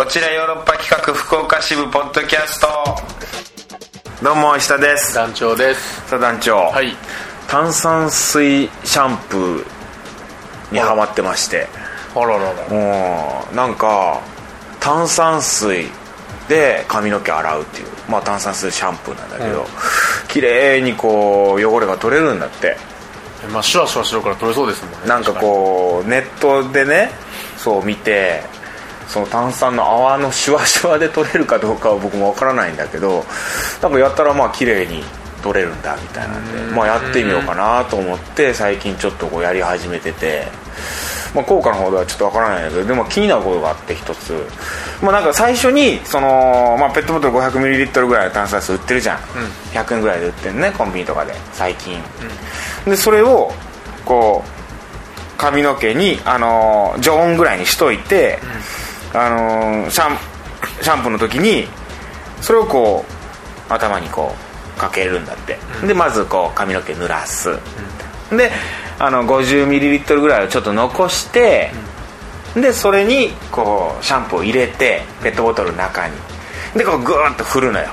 こちらヨーロッパ企画福岡支部ポッドキャスト。どうも石田です。団長です。さあ団長、はい。炭酸水シャンプーにハマってまして。あららら。もうなんか炭酸水で髪の毛洗うっていう。まあ炭酸水シャンプーなんだけど、うん。綺麗にこう汚れが取れるんだって。まあシュワシュワしろから取れそうですもんね。なんかこうネットでねそう見てその炭酸の泡のシュワシュワで取れるかどうかは僕もわからないんだけどなんかやったらまあ綺麗に取れるんだみたいなんでまあやってみようかなと思って最近ちょっとこうやり始めてて、まあ、効果の方ではちょっとわからないんだけどでも気になることがあって一つ。まあなんか最初にその、まあ、ペットボトル 500ml ぐらいの炭酸水売ってるじゃん、100円ぐらいで売ってるねコンビニとかで最近、でそれをこう髪の毛に、あのー常温ぐらいにしといて、あのーシャンシャンプーの時にそれをこう頭にこうかけるんだって、でまずこう髪の毛濡らす、であの 50ml ぐらいをちょっと残して、でそれにこうシャンプーを入れてペットボトルの中に。でこうグーッと振るのよ。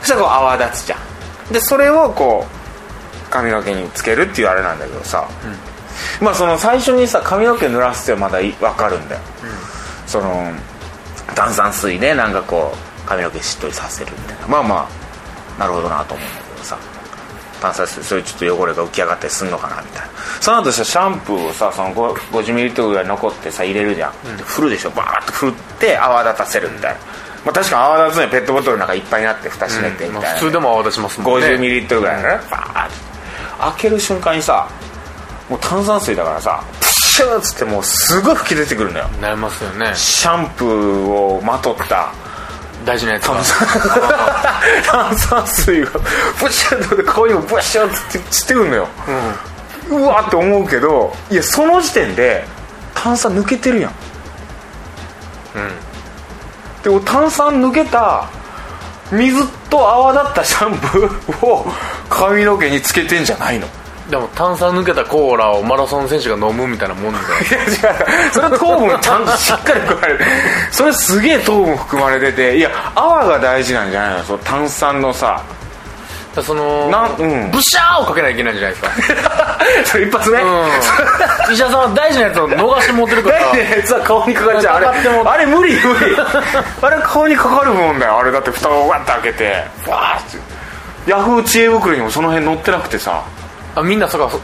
そしたらこう泡立つじゃん。でそれをこう髪の毛につけるっていうあれなんだけどさ、まあその最初にさ髪の毛濡らすってまだい分かるんだよ、その炭酸水でなんかこう髪の毛しっとりさせるみたいな。まあまあなるほどなと思うんだけどさ。炭酸水それちょっと汚れが浮き上がったりすんのかなみたいな。その後さシャンプーをさその 50ml ぐらい残ってさ入れるじゃん、で振るでしょ。バーッと振って泡立たせるみたいな、まあ、確かに泡立つにはペットボトルの中いっぱいになって蓋閉めてみたいな、まあ普通でも泡立ちますもんね。50ml ぐらいのねバーッ開ける瞬間にさもう炭酸水だからさプシューっつってもうすごい吹き出てくるのよ。なりますよね。シャンプーをまとった。大事なやつが。炭酸水がブシュッと顔にもブシュッて散ってくるのよ、うわって思うけどいやその時点で炭酸抜けてるやん。でも炭酸抜けた水と泡立ったシャンプーを髪の毛につけてんじゃないのでも炭酸抜けたコーラをマラソン選手が飲むみたいなもんでいや違う。それは糖分ちゃんとしっかり含まれて。それすげえ糖分含まれてていや泡が大事なんじゃないの？その炭酸のさ。そのなんうん。ブシャーをかけなきゃいけないんじゃないですか。それ一発ね、うん。石田さんは大事なやつを逃して持ってるから。大事なやつは顔にかかっちゃうあれあれ無理無理。あれ顔にかかるもんだよあれ。だって蓋をワッて開けてバーッて。ヤフー知恵袋にもその辺載ってなくてさあみんなそこそ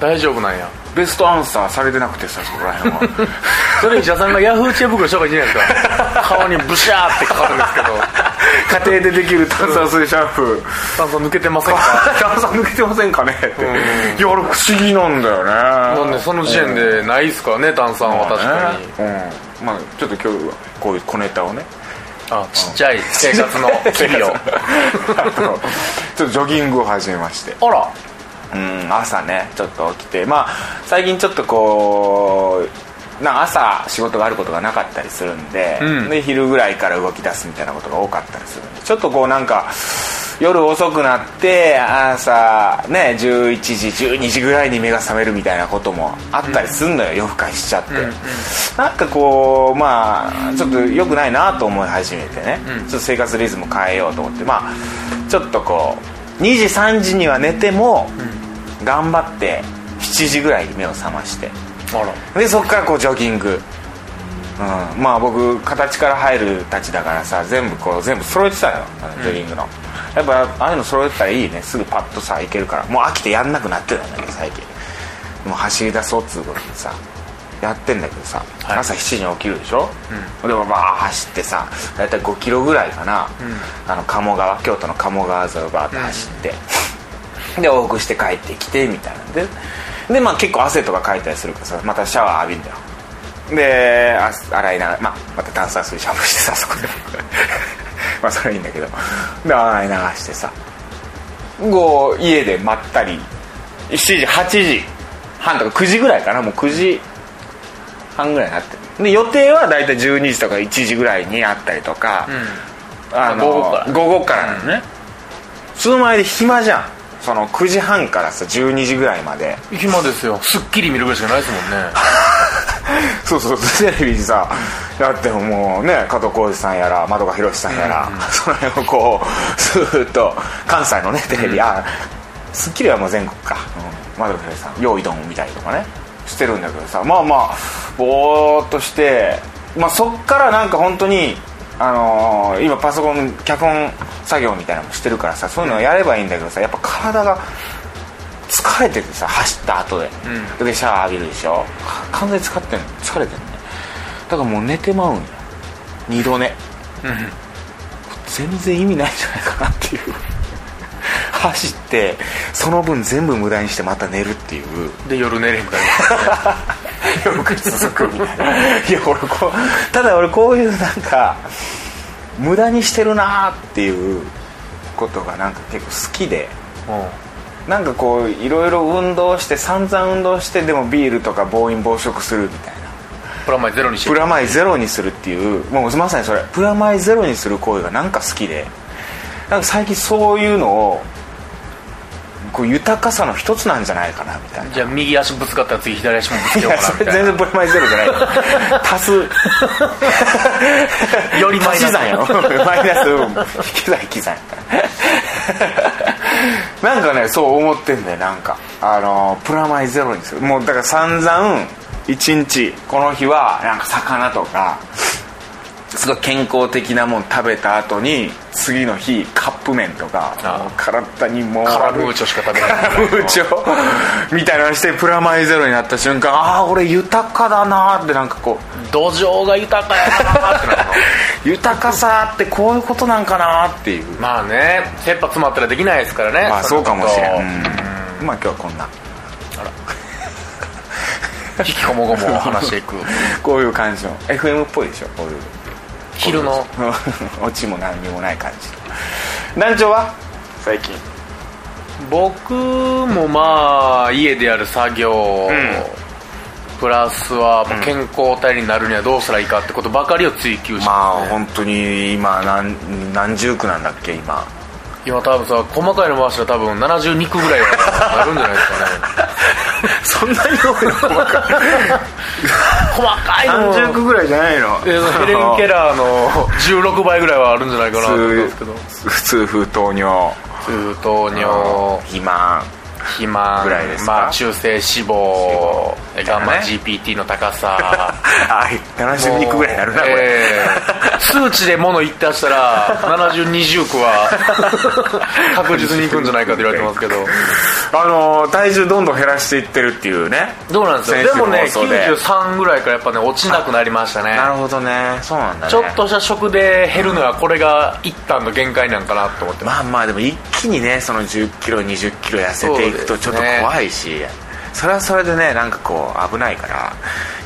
大丈夫なんや。ベストアンサーされてなくてさそこら辺は。それ石田さんがヤフー知恵袋した方がいいんじゃないですか顔にブシャーってかかるんですけど。家庭でできる炭酸水シャンプー。炭酸抜けてませんか？炭酸抜けてませんかね？って、うん。いや俺不思議なんだよね。なんでその時点でないっすからね炭酸は確かに。にうん。まあちょっと今日はこういう小ネタをね。あちっちゃい生活の日々を。ちょっとジョギングを始めまして。あらうん朝ねちょっと起きてまあ最近ちょっとこうな朝仕事があることがなかったりするんで,、うん。で昼ぐらいから動き出すみたいなことが多かったりするんでちょっとこうなんか夜遅くなって朝ね11時12時ぐらいに目が覚めるみたいなこともあったりすんのよ、夜更かししちゃって、なんかこうまあちょっと良くないなと思い始めてね、うん。ちょっと生活リズム変えようと思ってまあちょっとこう2時3時には寝ても、頑張って7時ぐらいに目を覚まして。でそこからこうジョギング、うん、まあ僕形から入るたちだからさ全部こう全部揃えてたよ。ジョギングの、やっぱああいうの揃えてたらいいね。すぐパッとさ行けるから。もう飽きてやんなくなってたんだけど最近。もう走り出そうっつうことでさやってんだけどさ、はい。朝7時に起きるでしょ、でもまあ走ってさ大体5キロぐらいかな、あの鴨川京都の鴨川沿いをバーッと走って、で往復して帰ってきてみたいなで。でまあ結構汗とかかいたりするからさまたシャワー浴びるんだよ。であ洗いながら、まあ、また炭酸水シャンプーしてさそこで。まあそれはいいんだけど。で洗い流してさ。こう家でまったり7時8時半とか9時ぐらいかな。もう9時半ぐらいになってる。で予定は大体12時とか1時ぐらいにあったりとか、あの午後から。午後からなのね、その前で暇じゃんその9時半からさ12時ぐらいまで。暇ですよ。すっきり見るぐらいしかないですもんね。そうそうテレビにさだってもうね加藤浩次さんやら円川博さんやら、その辺をこうスーッと関西のねテレビ、あ『スッキリ』はもう全国か、うん、円川博さん「用意ドン」見たりとかね。してるんだけどさまあまあぼーっとして、まあ、そっからなんか本当にあのー今パソコン脚本作業みたいなのもしてるからさそういうのやればいいんだけどさやっぱ体が疲れててさ走った後で、でシャワー浴びるでしょ。完全に疲ってんの。疲れてんのね。だからもう寝てまうんよ。二度寝。全然意味ないんじゃないかなっていう。走ってその分全部無駄にしてまた寝るっていう。で夜寝れへんくなりますよく続くみたいな。いや俺こうただ俺こういうなんか無駄にしてるなっていうことがなんか結構好きで。なんかこういろいろ運動して散々運動してでもビールとか暴飲暴食するみたいな。プラマイゼロにプラマイゼロにするっていうもうまさにそれ。プラマイゼロにする行為がなんか好きで。なんか最近そういうのをこう豊かさの一つなんじゃないかなみたいな。じゃあ右足ぶつかったら次左足もぶつけようかなそれ全みたいな。然プラマイゼロじゃない足すよりマイナス。算やろマイナスうん。引き算引き算。なんかねそう思ってんだよ。なんかあのプラマイゼロにする。もうだから散々一日この日はなんか魚とかすごい健康的なもん食べた後に次の日カップ麺とか体にもうカラムーチョしか食べない。カラムーチョみたいなのしてプラマイゼロになった瞬間ああ俺豊かだなーってなんかこう土壌が豊かやなってなるの。豊かさってこういうことなんかなっていう。まあね切羽詰まったらできないですからね。まあそうかもしれん、ん。うん。まあ今日はこんな。引きこもごも話していく。こういう感じの。FM っぽいでしょこういう昼の。オチも何にもない感じ。団長は？最近。僕もまあ家でやる作業、プラスは健康体になるにはどうしたらいいかってことばかりを追求して。まあますね、本当に今何何十区なんだっけ今。今多分さ細かいの回したら多分72区ぐらいはなるんじゃないですかね。そんなに多いの？細かいの。何十区ぐらいじゃないの？えヘレン・ケラーの 16倍ぐらいはあるんじゃないかなと思うんですけど。普通風糖尿通糖尿肥満肥満ぐらいですか？まあ、中性脂肪ガンマね GPT の高さ。はい72区ぐらいになるなこれ、ええ。数値で物言ったしたら 7020区は確実にいくんじゃないかと言われてますけど。あのー体重どんどん減らしていってるっていうね。どうなんですよ。でもね放送で。93ぐらいからやっぱね落ちなくなりましたね。なるほどね。そうなんだね。ちょっとした食で減るのはこれが一旦の限界なんかなと思ってまあまあでも一気にねその1 0キロ2 0キロ痩せていくとちょっと怖いしそれはそれでねなんかこう危ないから。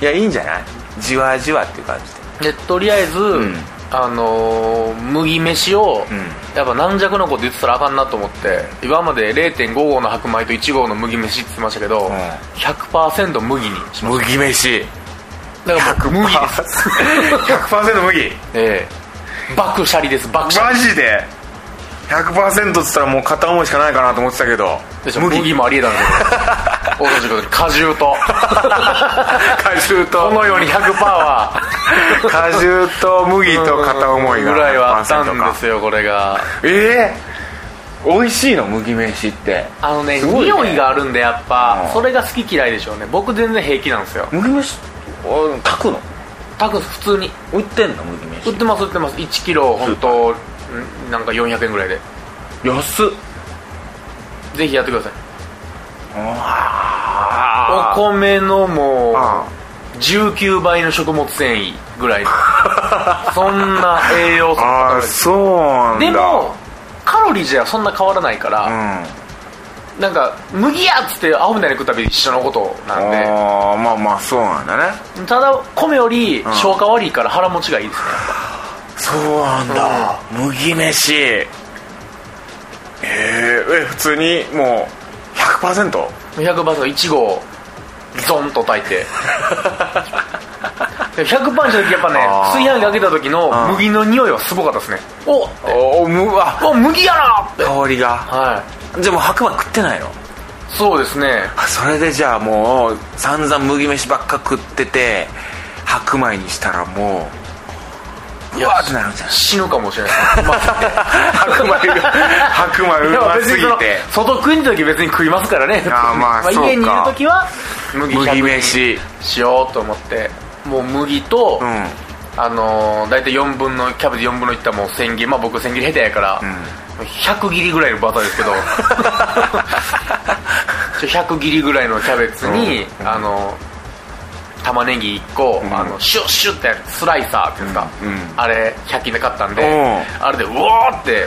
いやいいんじゃない？じわじわっていう感じで。でとりあえず、ん。あのー麦飯を、ん。やっぱ軟弱なこと言ってたらあかんなと思って今まで0.5合の白米と1合の麦飯って言ってましたけど、ん。100%麦にしまし麦飯。ただからもう麦です。100%麦。ええ。爆シャリです爆シャマジで？100%っつったらもう片思いしかないかなと思ってたけど。リでしょ麦もありえたんですけど同じ果汁と。果汁と。このように100%は。果汁と麦と片思いがぐらいはあったん100%かですよこれが。ええ美味しいの？麦飯って。あのねね。匂いがあるんでやっぱ。うん。それが好き嫌いでしょうね。僕全然平気なんですよ。麦飯お炊くの？タク普通に。売ってんの？麦飯。売ってます売ってます。1キロ本当んなんか400円ぐらいで。安っぜひやってください。あお米のもあう19倍の食物繊維ぐらいの。そんな栄養素ああそうなんだ。でもカロリーじゃそんな変わらないから、うん。なんか麦やっつってアホみたいに食ったら一緒のことなんで。ああまあまあそうなんだね。ただ米より消化悪いから腹持ちがいいですね。そうなんだ、麦飯。えー、え普通にもう 100%? 100%バー1合ゾンと炊いて。で100パンした時やっぱね炊飯器開けた時のうん。麦の匂いはすごかったですね。おおおむわお麦やなって。香りが。はい。じゃあもう白米食ってないの？そうですね。あそれでじゃあもう散々麦飯ばっか食ってて白米にしたらもうわーってなるんじゃな。い死ぬかもしれない白米が白米うますぎて。外食いの時別に食いますからね。あーまあそうか。家にいる時は麦麦100飯。しようと思ってもう麦と、うん。あのー、大体4分のキャベツ4分の1ったもう千切り。まあ僕千切り下手やから、100切りぐらいのバターですけど。ちょ100切りぐらいのキャベツに、あの玉ねぎ1個、あのシュッシュッってやるスライサーっていうんですか、うんうん。あれ100均で買ったんで、うあれでうおーって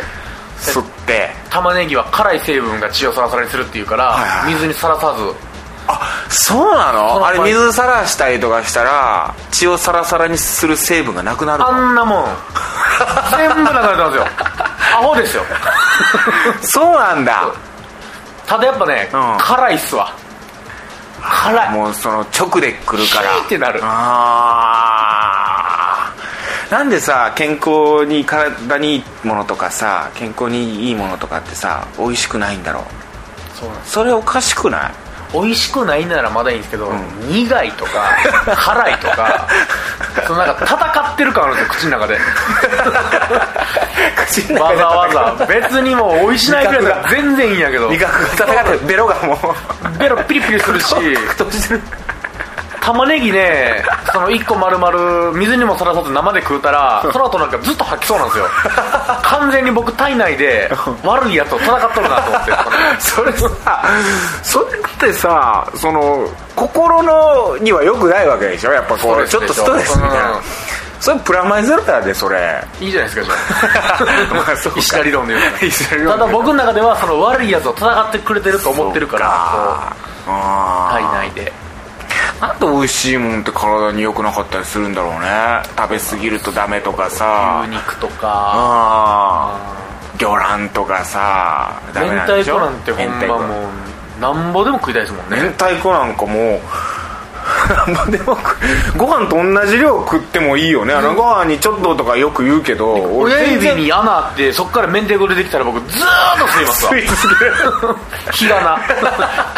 吸って。玉ねぎは辛い成分が血をサラサラにするっていうから、はいはい水にさらさず。あそうなそののあれ水さらしたりとかしたら血をサラサラにする成分がなくなるあのんなもん。全部なくなってますよ。アホですよ。そうなんだ。ただやっぱね、うん。辛いっすわ辛い。もうその直で来るから。ってなる。あー。なんでさ健康に体にいいものとかさ健康にいいものとかってさ美味しくないんだろう。それおかしくない？美味しくないならまだいいんですけど、苦いとか辛いとか そのなんか戦ってる感あるんですよ口の中で。口のわ中でざわざ別にもう美味しないぐらいだから全然いいんやけど。味覚が戦ってベロがもう。ベロピリピリするし玉ねぎねその1個丸々水にもさらさず生で食うたら その後なんかずっと吐きそうなんですよ。完全に僕体内で悪いやつと戦っとるなと思って。それさそれってさその心のにはよくないわけでしょ？やっぱこうちょっとストレスみたいな、うん。それプラマイゼロやでそれ。いいじゃないですかじゃ まあそう石田理論で言うただ僕の中ではその悪いやつを戦ってくれてると思ってるから体あ内で。なんで美味しいもんって体に良くなかったりするんだろうね。食べ過ぎるとダメとかさ。牛肉とか。ああ魚卵とかさ。ダメ明なんでしょ？太子なんてほんまもうなんぼでも食いたいですもん明ね太子なんかもうなんぼでもご飯と同じ量食ってもいいよね。あのご飯にちょっととかよく言うけど親指に穴あってそっから明太子出てきたら僕ずーっと吸いますわ。吸い続ける火花。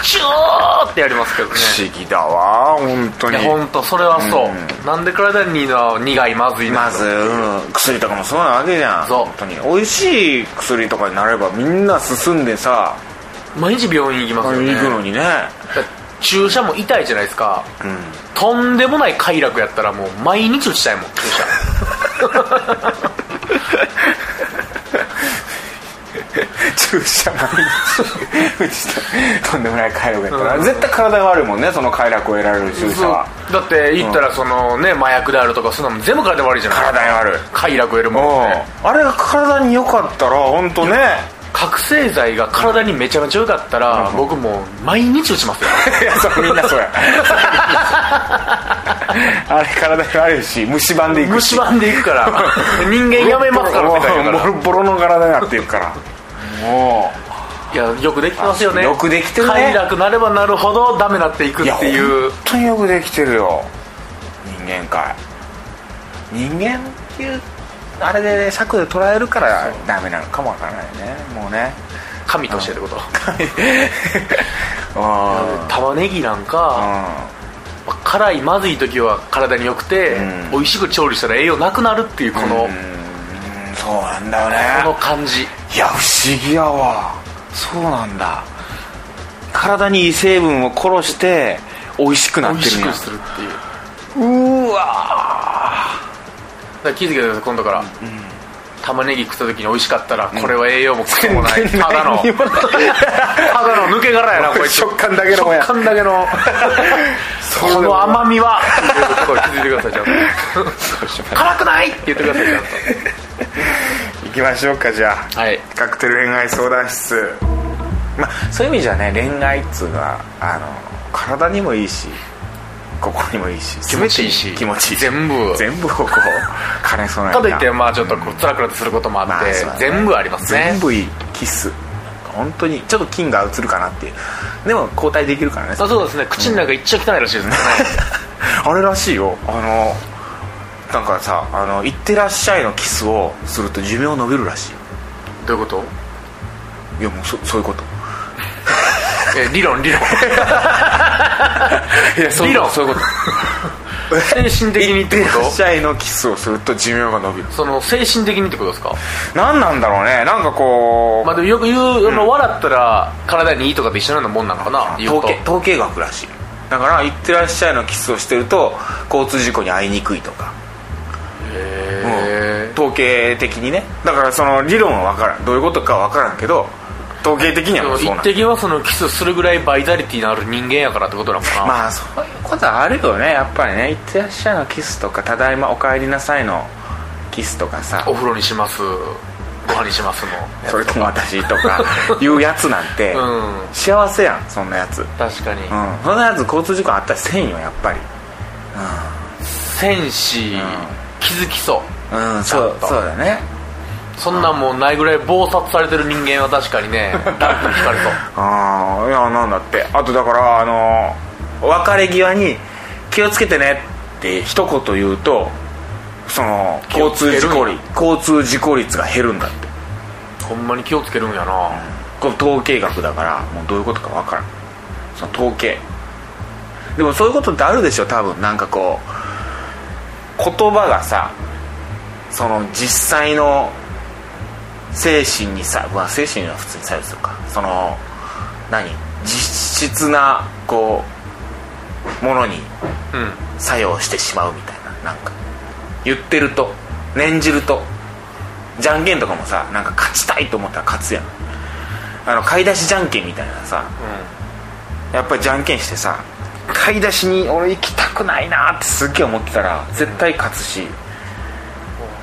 チューってやりますけどね。不思議だわ本当に。本当それはそう、なんで体にの苦いまずいなまず、うん。薬とかもそうなわけじゃん。そう。本当に。美味しい薬とかになればみんな進んでさ毎日病院行きますよね。行くのにね。だ注射も痛いじゃないですか、ん。とんでもない快楽やったらもう毎日打ちたいもん注射。注射毎日打ちたとんでもない快楽やったら、絶対体が悪いもんねその快楽を得られる注射は。だって言ったらそのね麻薬であるとかそういうのも全部体悪いじゃない体に悪い快楽を得るものってあれが体に良かったら本当ね覚醒剤が体にめちゃめちゃ良かったら、僕もう毎日打ちますよ。いやそうみんなそうや。あれ体に悪いし虫歯でいくし。虫歯んでいくから。人間やめますから世界だからボロボロの体になっていくから。もいやよくできてますよね。よくできてるね。快楽なればなるほどダメになっていくっていう。本当によくできてるよ。人間界。人間っていうあれで、ね、尺で捉えるからダメなのかもわからないね。もうね。神としてってこと。うん。玉ねぎなんか、辛いまずい時は体に良くて、うん。美味しく調理したら栄養なくなるっていうこの、うん。そうなんだよね。この感じ。いや不思議やわ。そうなんだ。体にいい成分を殺して美味しくな美ってるんや。味しくするっていう。うわだから気づけてください今度から、玉ねぎ食った時に美味しかったらこれは栄養もクソもない、全然ただのただの抜け殻やなこいつ。食感だけの食感だけの。その甘みは。気づいてくださいちゃんと。辛くない！って言ってくださいちゃん行きましょうかじゃあ。はい。カクテル恋愛相談室。まあそういう意味じゃね恋愛っつうのはあの体にもいいし心にもいいし気持ちいい。し気持ちいい。全部。全部をこう兼ね備えたかといってまあちょっとこう辛くなってすることもあって、全部ありますね。全部いいキス。本当にちょっと菌が移るかなっていう。でも交代できるからね。あそうですね。口の中一番汚いらしいですね、あれらしいよ。あのなんかさ「あの行ってらっしゃい」のキスをすると寿命伸びるらしい。よどういうこと？いやもうそそういうこと。え理論理論 いや理論。そういうこと。精神的にってこいってらっしゃいのキスをすると寿命が伸びる。とその精神的にってことですか？何なんだろうね。なんかこう、まあでもよく言う、あの笑ったら体にいいとかと一緒なようなもんなのかな言うと。統計統計学らしい。だから「いってらっしゃい」のキスをしてると交通事故に遭いにくいとか。へ統計的にね。だからその理論は分からん。どういうことかは分からんけど統計的にえはそうなん一滴はそのキスするぐらいバイタリティのある人間やからってことなのかな、まあそういうことはあるよね。やっぱりね「いってらっしゃい」のキスとか「ただいまお帰りなさい」のキスとかさ。お風呂にします。ご飯にしますのやつそれとも私とか いうやつなんてうん。幸せやんそんなやつ。うん確かに、そん。なやつ交通事故あったりせんよやっぱり。戦士、気づきそう。うんそうそうだねそんなんもうないぐらい暴殺されてる人間は確かにね ダンクに惹かれそう。ああいやなんだって。あとだからあの別れ際に「気をつけてね」って一言言うとその交通事故率交通事故率が減るんだって。ほんまに気をつけるんやな、これ統計学だからもうどういうことか分からん。その統計。でもそういうことってあるでしょ多分。なんかこう言葉がさその実際の精神にさまあ精神には普通に作用するか。その何？実質なこうものにうん。作用してしまうみたいな。なんか言ってると念じるとじゃんけんとかもさなんか勝ちたいと思ったら勝つやん。あの買い出しじゃんけんみたいなさやっぱりじゃんけんしてさ買い出しに俺行きたくないなってすっげえ思ってたら絶対勝つし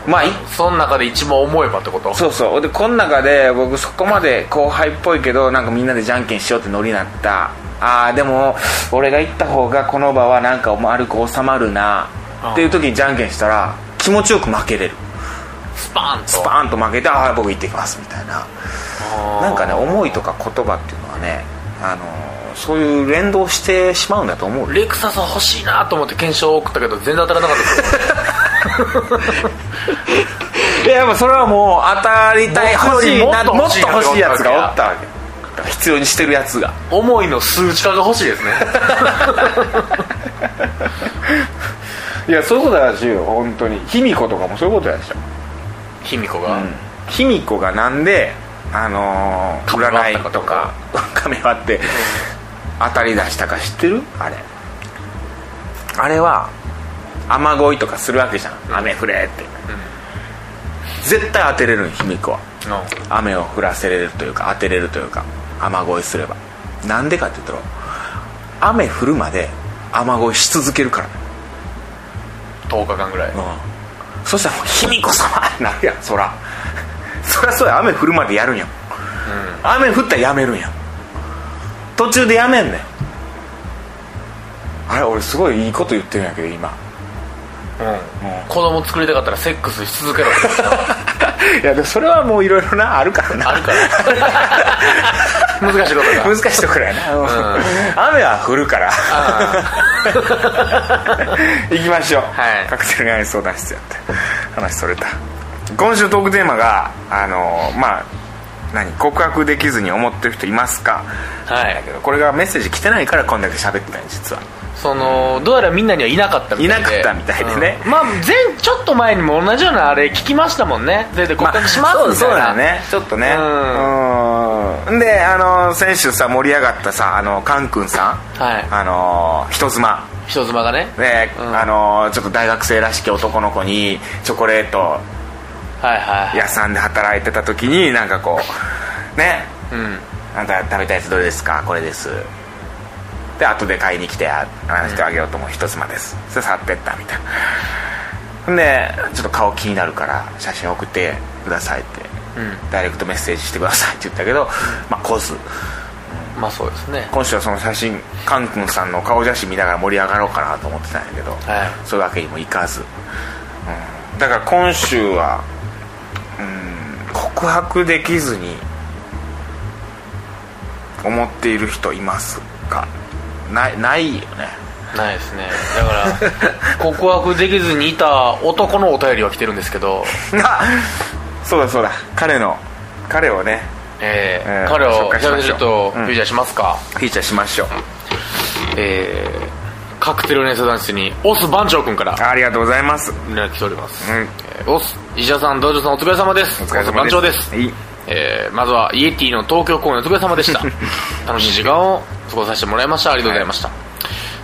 まあいその中で一番思えばってこと？そうそう。でこの中で僕そこまで後輩っぽいけどなんかみんなでじゃんけんしようってノリになった。ああでも俺が行った方がこの場はなんか丸く収まるな。っていう時にじゃんけんしたら気持ちよく負けれる。スパーンと。スパーンと負けてああ僕行ってきますみたいな。なんかね思いとか言葉っていうのはねあのそういう連動してしまうんだと思うレクサス欲しいなと思って検証を送ったけど全然当たらなかった いややっぱそれはもう当たりたい欲しいなもっと欲しいもっと欲しいやつがおったわけ。だから必要にしてるやつが。思いの数値化が欲しいですね。いやそういうことらしいよ本当に。卑弥呼とかもそういうことやでしょ。卑弥呼が、卑弥呼がなんであのー占いとか亀割 って当たり出したか知ってる？あれ。あれは雨乞いとかするわけじゃん。雨降れって、絶対当てれるん卑弥呼は。うん。雨を降らせれるというか当てれるというか雨乞いすれば。なんでかって言ったら雨降るまで雨乞いし続けるから。10日間ぐらい、そしたら卑弥呼様ってなるやんそら。そりゃそうや雨降るまでやるんやん。雨降ったらやめるんや。ん途中でやめんねん。あれ俺すごいいいこと言ってるんやけど今。うん子供作りたかったらセックスし続けろ。いやでもそれはもういろいろなあるからな。あるから。難しいことが難しいところやな、雨は降るから。行きましょう、はい。カクテル恋愛相談室やって話それた。今週トークテーマがあのまあ何告白できずに思ってる人いますか？はい。だけどこれがメッセージ来てないからこんだけ喋ってない実はそのどうやらみんなにはいなかったみたいで。いなかったみたいでね。うん。まあ前ちょっと前にも同じようなあれ聞きましたもんね。でで告白しますみたいな、そうそうだよね。ちょっとね。うん。であの先週さ盛り上がったさあのカン君さん。はい。あの人妻。人妻がね。で、うん。あのちょっと大学生らしき男の子にチョコレート。はいはい屋さんで働いてた時になんかこうね。うん。あんた食べたやつどれですか？これですで後で買いに来てあ話してあげようと思う人妻です。それ去ってったみたいな。でちょっと顔気になるから写真送ってくださいって、うん。ダイレクトメッセージしてくださいって言ったけど、まあ来ず。まあそうですね。今週はその写真カン君さんの顔写真見ながら盛り上がろうかなと思ってたんやけど、はい。そういうわけにもいかず、うん、だから今週は、うん、告白できずに思っている人いますか？ないないよね。ないですね。だから 告白できずにいた男のお便りは来てるんですけど。あそうだそうだ。彼の彼をね。えーえー彼を紹介しましょう。ちょっとうん。フィーチャーしますか、フィーチャーしましょう。えーカクテルネス男子にオス番長君から。ありがとうございます。連絡来ております、うん。えーオス石田さん道場さんお疲れ様です。お疲れ様です。番長です、いいえーまずはイエティの東京公演お疲れ様でした。楽しい時間を過ごさせてもらいました。ありがとうございました、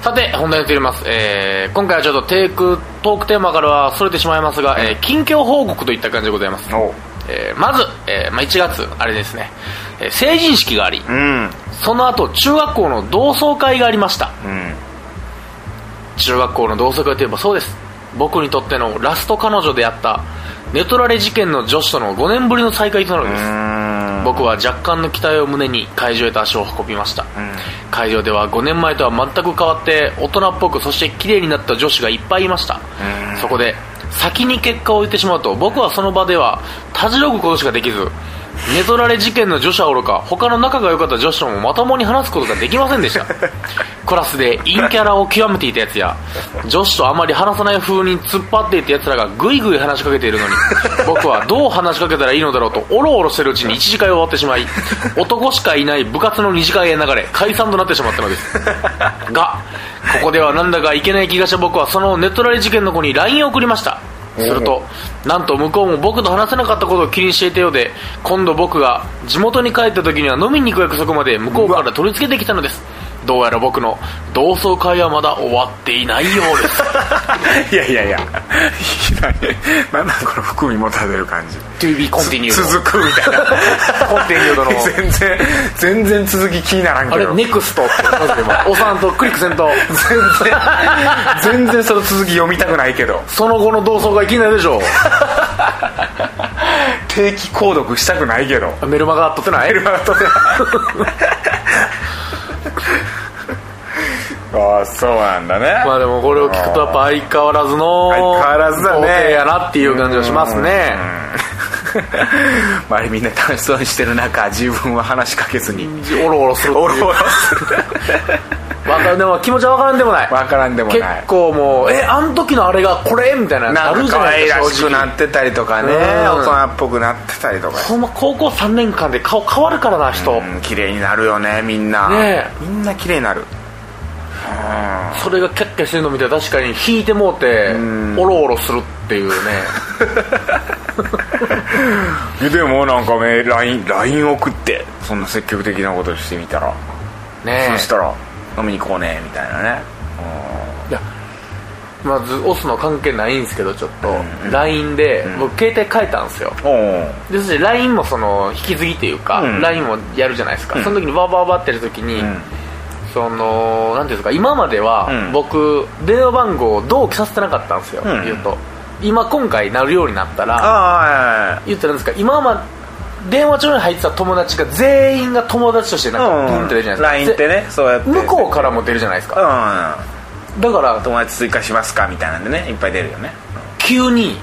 さて本題に移ります、えー今回はちょっとテイクトークテーマからはそれてしまいますが、えー近況報告といった感じでございます、おえーまず、えーまあ、1月あれですね、えー成人式がありうん。その後中学校の同窓会がありました。うん。中学校の同窓会といえばそうです。僕にとってのラスト彼女であったネトラレ事件の女子との5年ぶりの再会となるんです、うん。僕は若干の期待を胸に会場へと足を運びました、会場では5年前とは全く変わって大人っぽくそして綺麗になった女子がいっぱいいました。そこで先に結果を言ってしまうと僕はその場ではたじろぐことしかできず寝取られ事件の女子はおろか他の仲が良かった女子ともまともに話すことができませんでした。クラスで陰キャラを極めていたやつや女子とあまり話さない風に突っ張っていたやつらがグイグイ話しかけているのに僕はどう話しかけたらいいのだろうとおろおろしてるうちに1次会が終わってしまい男しかいない部活の2次会へ流れ解散となってしまったのです。がここではなんだかいけない気がした僕はそのネットラレ事件の子に LINE を送りましたするとなんと向こうも僕と話せなかったことを気にしていたようで今度僕が地元に帰った時には飲みに行く約束まで向こうから取り付けてきたのです。どうやら僕の同窓会はまだ終わっていないようです。いやいやいや。なんだこの含み持たれる感じ。To be continued. 続くみたいな。コンティニュードの。全然全然続き気にならんあれけどネクストって言いますけど押さんとクリックせんと。全然全然その続き読みたくないけど。その後の同窓会気になるでしょ定期購読したくないけど。メルマガ取ってない？メルマガ取ってああそうなんだね。まあでもこれを聞くとやっぱ相変わらずの相変わらずだね。やなっていう感じがしますね。周りみんな楽しそうにしてる中自分は話しかけずに。おろおろするおろおろする。わかる。でも気持ちは分からんでもない。分からんでもない。結構もうえあん時のあれがこれみたいななんるじゃないですからしくなってたりとかね。うん大人っぽくなってたりとか。ほんま高校3年間で顔変わるからな人、うん綺麗になるよねみんな。ねみんな綺麗になるそれがキャッキャしてるの見て確かに引いてもうておろおろするっていうね。でもなんかね LINE, LINE 送ってそんな積極的なことしてみたら、ねそしたら飲みに行こうねみたいなね。いやまずオスの関係ないんですけどちょっと。LINE で僕携帯変えたんですよ。でそして LINE もその引き継ぎっていうか、うん。LINE もやるじゃないですか、その時にバーバーバーってやる時に、んそのなんていうんですか今まではうん。僕、電話番号を同期させてなかったんですよ、うん。言うと。今今回なるようになったらあ言ったらなんですか今ま電話帳に入ってた友達が全員が友達としてなんかあブンって出るじゃないですか、LINE ってねそうやって。向こうからも出るじゃないですか。うんだから友達追加しますかみたいなんでねいっぱい出るよね。急に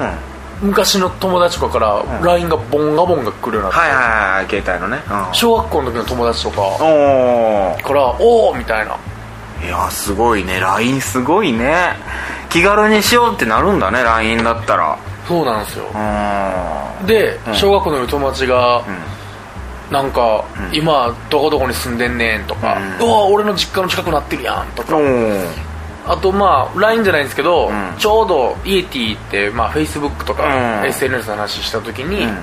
昔の友達とかから LINE がボンガボンが来るようになって、はいはい携帯のね、うん。小学校の時の友達とかおおからおおみたいな。いやすごいね。LINE すごいね。気軽にしようってなるんだね LINE だったら。そうなんですよ。うん。で小学校の友達が、なんか、今どこどこに住んでんねんとか、うわ俺の実家の近くなってるやんとかあとまあ LINE じゃないんですけど、ん。ちょうどイエティって、まあ、Facebook とか、うん。SNS の話した時に、ん。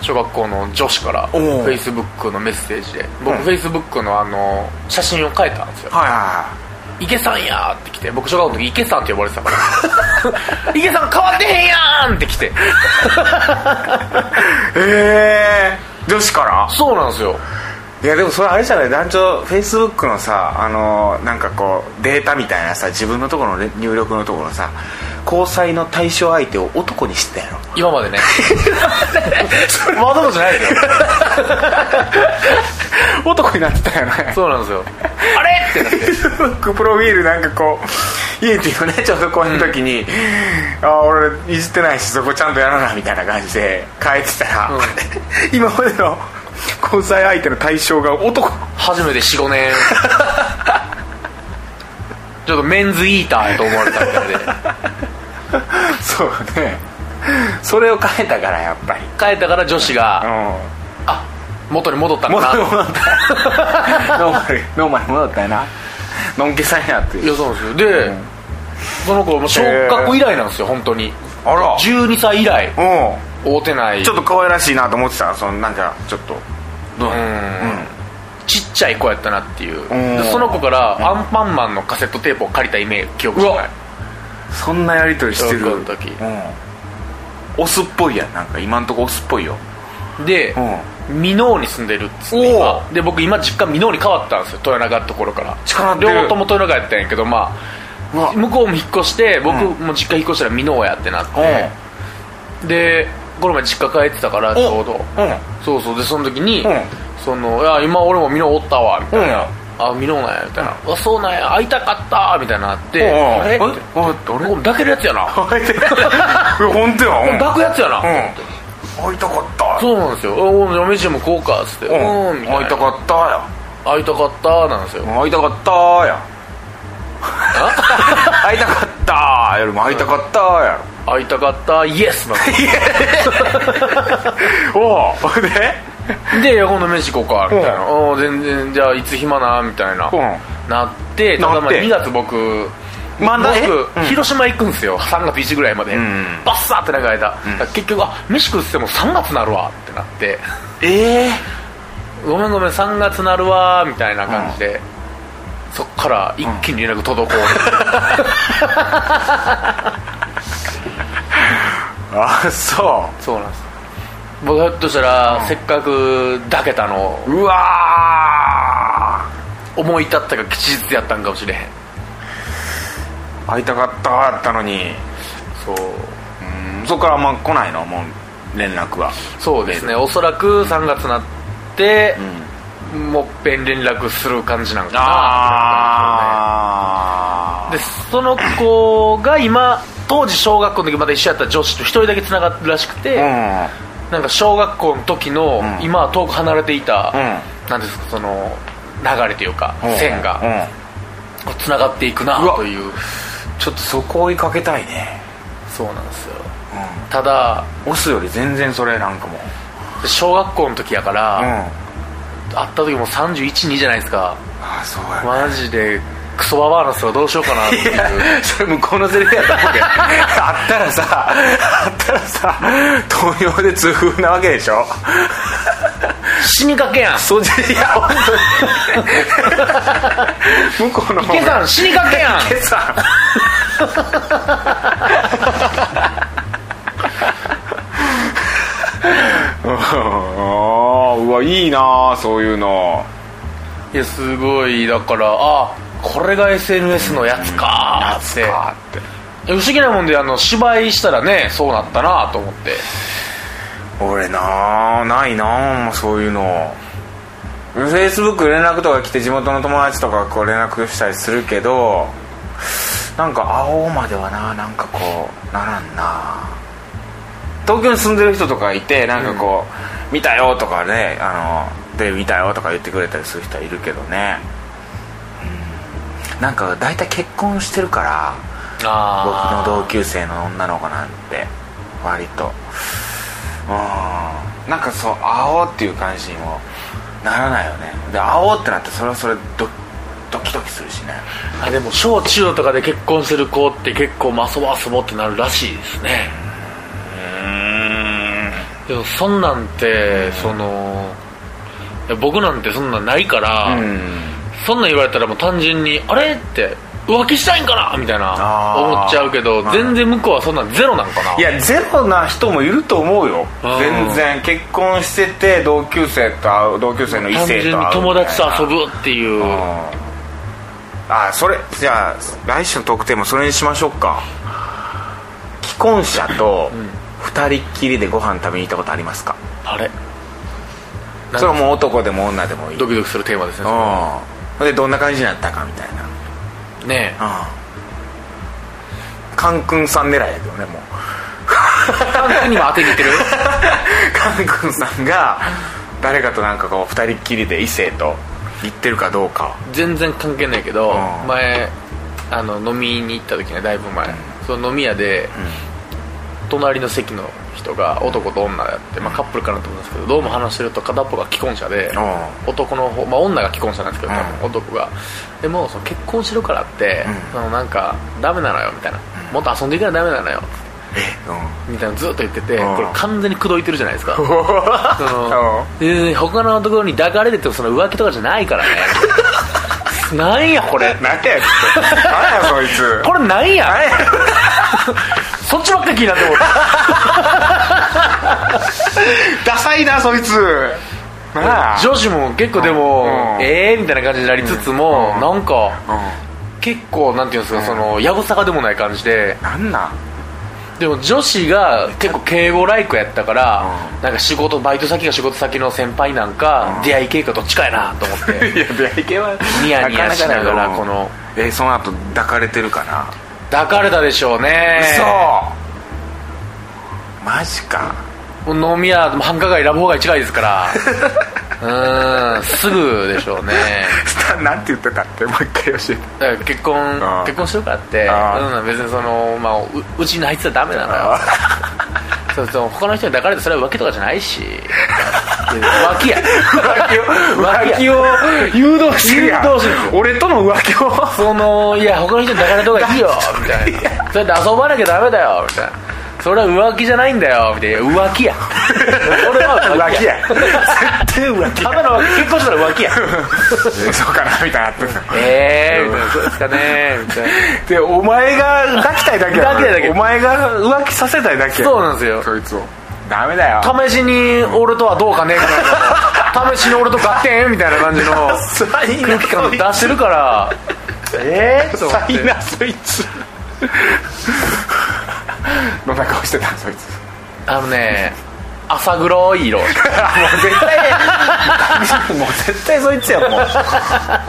小学校の女子からおう。Facebook のメッセージで僕、うん。Facebook のあの写真を変えたんですよ。はいは「池さんや!」って来て僕小学校の時池さんって呼ばれてたから「池さん変わってへんやん!」って来て。いはいええ女子から？そうなんですよいやでもそれあれじゃない？団長フェイスブックのさあのなんかこうデータみたいなさ自分のところの入力のところさ交際の対象相手を男にしてたやろ今までね。わざとじゃないですよ。男になってたよね。そうなんですよ。あれ？ってなって。フェイスブックプロフィールなんかこうイエティのねちょうどこういう時に、ああ俺いじってないしそこちゃんとやらなみたいな感じで変えてたら、今までの交際相手の対象が男。初めて45年。ちょっとメンズイーターやと思われたみたいで。そうね。それを変えたからやっぱり。変えたから女子がうん。あ元に戻ったの戻かな。ったノーマルノーマルに戻ったよな。のんけさんやっていやそうですよ。で、その子もう小学校以来なんですよ本当に。あら。12歳以来。う会うてない。んちょっと可愛らしいなと思ってた。そのなんかちょっとどううん。ちっちゃい子やったなっていう。その子からアンパンマンのカセットテープを借りたイメージ記憶しかない。そんなやりとりしてる。小学校の時。うん。オスっぽいやんなんか今んとこオスっぽいよ。でう箕面に住んでるっつってお今。うで僕今実家箕面に変わったんですよ豊中のところから。両方とも豊中やったんやけどまうわ。あ向こうも引っ越して僕うん。も実家引っ越したら箕面やってなっうん。てでこの前実家帰ってたからちょうど。うん。そうそう。でその時に、うん。そのいや今俺も美濃おったわみたいな、うんあ美濃なんやみたいな、あそうなんや。会いたかったみたいなのあって、うんあれ？ってえ？あ誰これ？抱けるやつやな。抱いてるいや本当やうん抱くやつやな、うん。会いたかった。そうなんですよ。おじゃあ飯でも食おうかっつって。うん。いな。会いたかったや会いたかったなんですよ。会いたかったや会いたかったよりも会いたかったや会いたかったイエス! なんですろおうで？で今度飯行こうかみたいな。お全然じゃあいつ暇な？みたいな。うん。なってただまあなって。2月僕まだ？え？僕、うん。広島行くんですよ。3月1ぐらいまで、ん。バッサーって長い間、だから結局あ飯食っても3月なるわってなって。ええごめんごめん3月なるわみたいな感じで、そっから一気に連絡滞る、あそそうなんです。僕ひょっとしたら、せっかく抱けたのをううわ思い立ったが吉日やったんかもしれへん。ー会いたかったやったのに。そう。うんそっからあんま来ないの？もう連絡は。そうですね。おそらく3月になって、もっぺん連絡する感じなんかな。あでその子が今当時小学校の時まだ一緒やった女子と一人だけつながってるらしくて、うん。なんか小学校の時の、うん。今は遠く離れていた、うん。なんですかその流れというか、うん。線がうん。つながっていくなという。ちょっとそこ追いかけたいね。そうなんですよ。ただオスより全然それなんかも。小学校の時やから、うん。会った時も312じゃないですか。ああそうやマジでクソババアの人はどうしようかなっていう。それ向こうのセリフやと思うで あったらさあったらさ東洋で痛風なわけでしょ。死にかけやん。そうじゃいや本当に。向こうの方池さん死にかけやん。池さん。うわいいなそういうの。いやすごい。だからあこれが SNS のやつかーって。不思議なもんであの芝居したらねそうなったなと思って。俺なないなもうそういうの。フェイスブック連絡とか来て地元の友達とかこう連絡したりするけどなんか会おうまではななんかこうならんな東京に住んでる人とかいてなんかこう、見たよとかねあので見たよとか言ってくれたりする人はいるけどね。うんなんか大体結婚してるから僕あの同級生の女の子なんて割と。うん。なんかそう会おうっていう感じにもならないよね。で会おうってなってそれはそれドドキドキするしね。あでも小中とかで結婚してる子って結構まあ遊ぼう遊ぼうってなるらしいですね。うん。でもそんなんてそのいや僕なんてそんなんないから、うんそんなん言われたらもう単純にあれ？って浮気したいんかな？みたいな思っちゃうけどうん全然向こうはそんなんゼロなんかな？いやゼロな人もいると思うよ。うん。全然。結婚してて同級生と会う同級生の異単純性と会う。に友達と遊ぶぶっていう。あそれじゃあ来週のトークテーマそれにしましょうか。既婚者と二人っきりでご飯食べに行ったことありますか、あれそれはもう男でも女でもいいドキドキするテーマですねうんでどんな感じになったかみたいな。ねうん。カン君さん狙いやけどねもう。え単純にも当てにいってる？カン君さんが誰かとなんかこう二人っきりで異性と行ってるかどうか。全然関係ないけどうん。前あの飲みに行った時ねだいぶ前。その飲み屋で隣の席の人が男と女やって、まあ、カップルかなと思うんですけどどうも話してると片っぽが既婚者でう男の方、まあ、女が既婚者なんですけど、うん。多分男が。でもその結婚してるからって、うん。そのなんかダメなのよみたいな、もっと遊んでいかないとダメなのよえ？みたいなのずっと言ってて、うん。これ完全に口説いてるじゃないですか。うんその で他のところに抱かれててその浮気とかじゃないからね。なんやこれ。何やつって何やそいつ。これなんや？何やそっちばっかり気になってもうダサいなそいつ。女子も結構でも、うん。ええー、みたいな感じになりつつも、うん。なんかう結構なんていうんですか、そのやぶさかでもない感じで。んなんなん？でも女子が結構敬語ライクやったから、うん。なんか仕事バイト先が仕事先の先輩なんか、うん。出会い系かどっちかやなと思って。いや出会い系はニヤニヤしながらこの。えその後抱かれてるかな？抱かれたでしょうね。嘘マジか。もう飲み屋繁華街ラブホ街近いですから。うーんすぐでしょうね。なんて言ってたって？もう一回教えて。だから結婚結婚してるからって。別にその、まあ、ううちに入ってたらダメなのよ。そうそう他の人に抱かれてそれは浮気とかじゃないし。浮気や。浮気を誘導してる俺との浮気を。そのいや他の人に抱かれた方がいいよみたいな。そうやって遊ばなきゃダメだよみたいなそれは浮気じゃないんだよみたいな。浮気や。俺は浮気や。絶対浮気ただの結婚したら浮気や。そうかなみたいになええー、みたいな。そうですかねみたいな。でお前が抱きたいだけやろ抱きたいだけ。お前が浮気させたいだけやそうなんですよ。そいつを。ダメだよ。試しに俺とはどうかねみたいな。試しに俺と合点みたいな感じの空気感出してるから。ええー、と思って。いなそいつどんな顔してたんそいつ。あのね浅黒い色。もう絶対もう絶対そいつやもう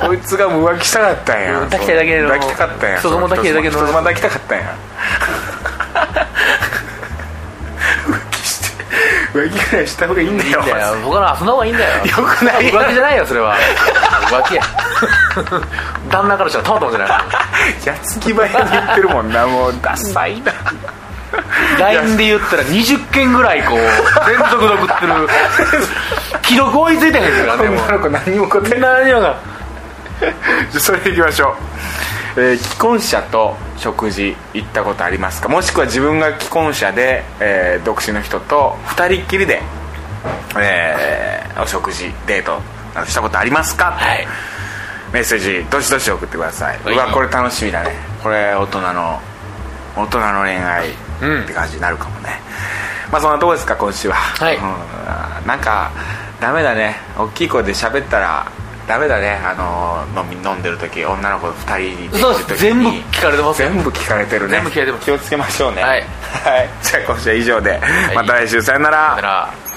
そ いつが浮気したかったんや。抱きたいだけの抱きたかったんや。人妻抱きたいだけの人妻抱きたかったんや。浮気して浮気ぐらいした方がいいんだよ。いいんだよ。他の遊んだ方がいいんだよ。よくない。よ浮気じゃないよそれは。浮気や。旦那からしたらたまたまじゃない。やつき早に言ってるもんなもうダサいな LINE で言ったら20件ぐらいこう連続で送ってる。記録追いついてへんからねも女の子何にも答えう何よがそれでいきましょう、えー既婚者と食事行ったことありますか？もしくは自分が既婚者で、えー独身の人と2人っきりで、えーお食事デートしたことありますか、はい。メッセージどしどし送ってください、はい。うわこれ楽しみだね。これ大人の大人の恋愛。うんって感じになるかもね、まあそんなとこですか今週は。はい。うん。なんかダメだね。大きい声で喋ったらダメだね。あの飲み飲んでる時女の子2人でそうです全部聞かれてますよ。全部聞かれてるね。全部聞かれてます。気をつけましょうね。はい。はい、じゃあ今週は以上で、い。また来週さよなら。だから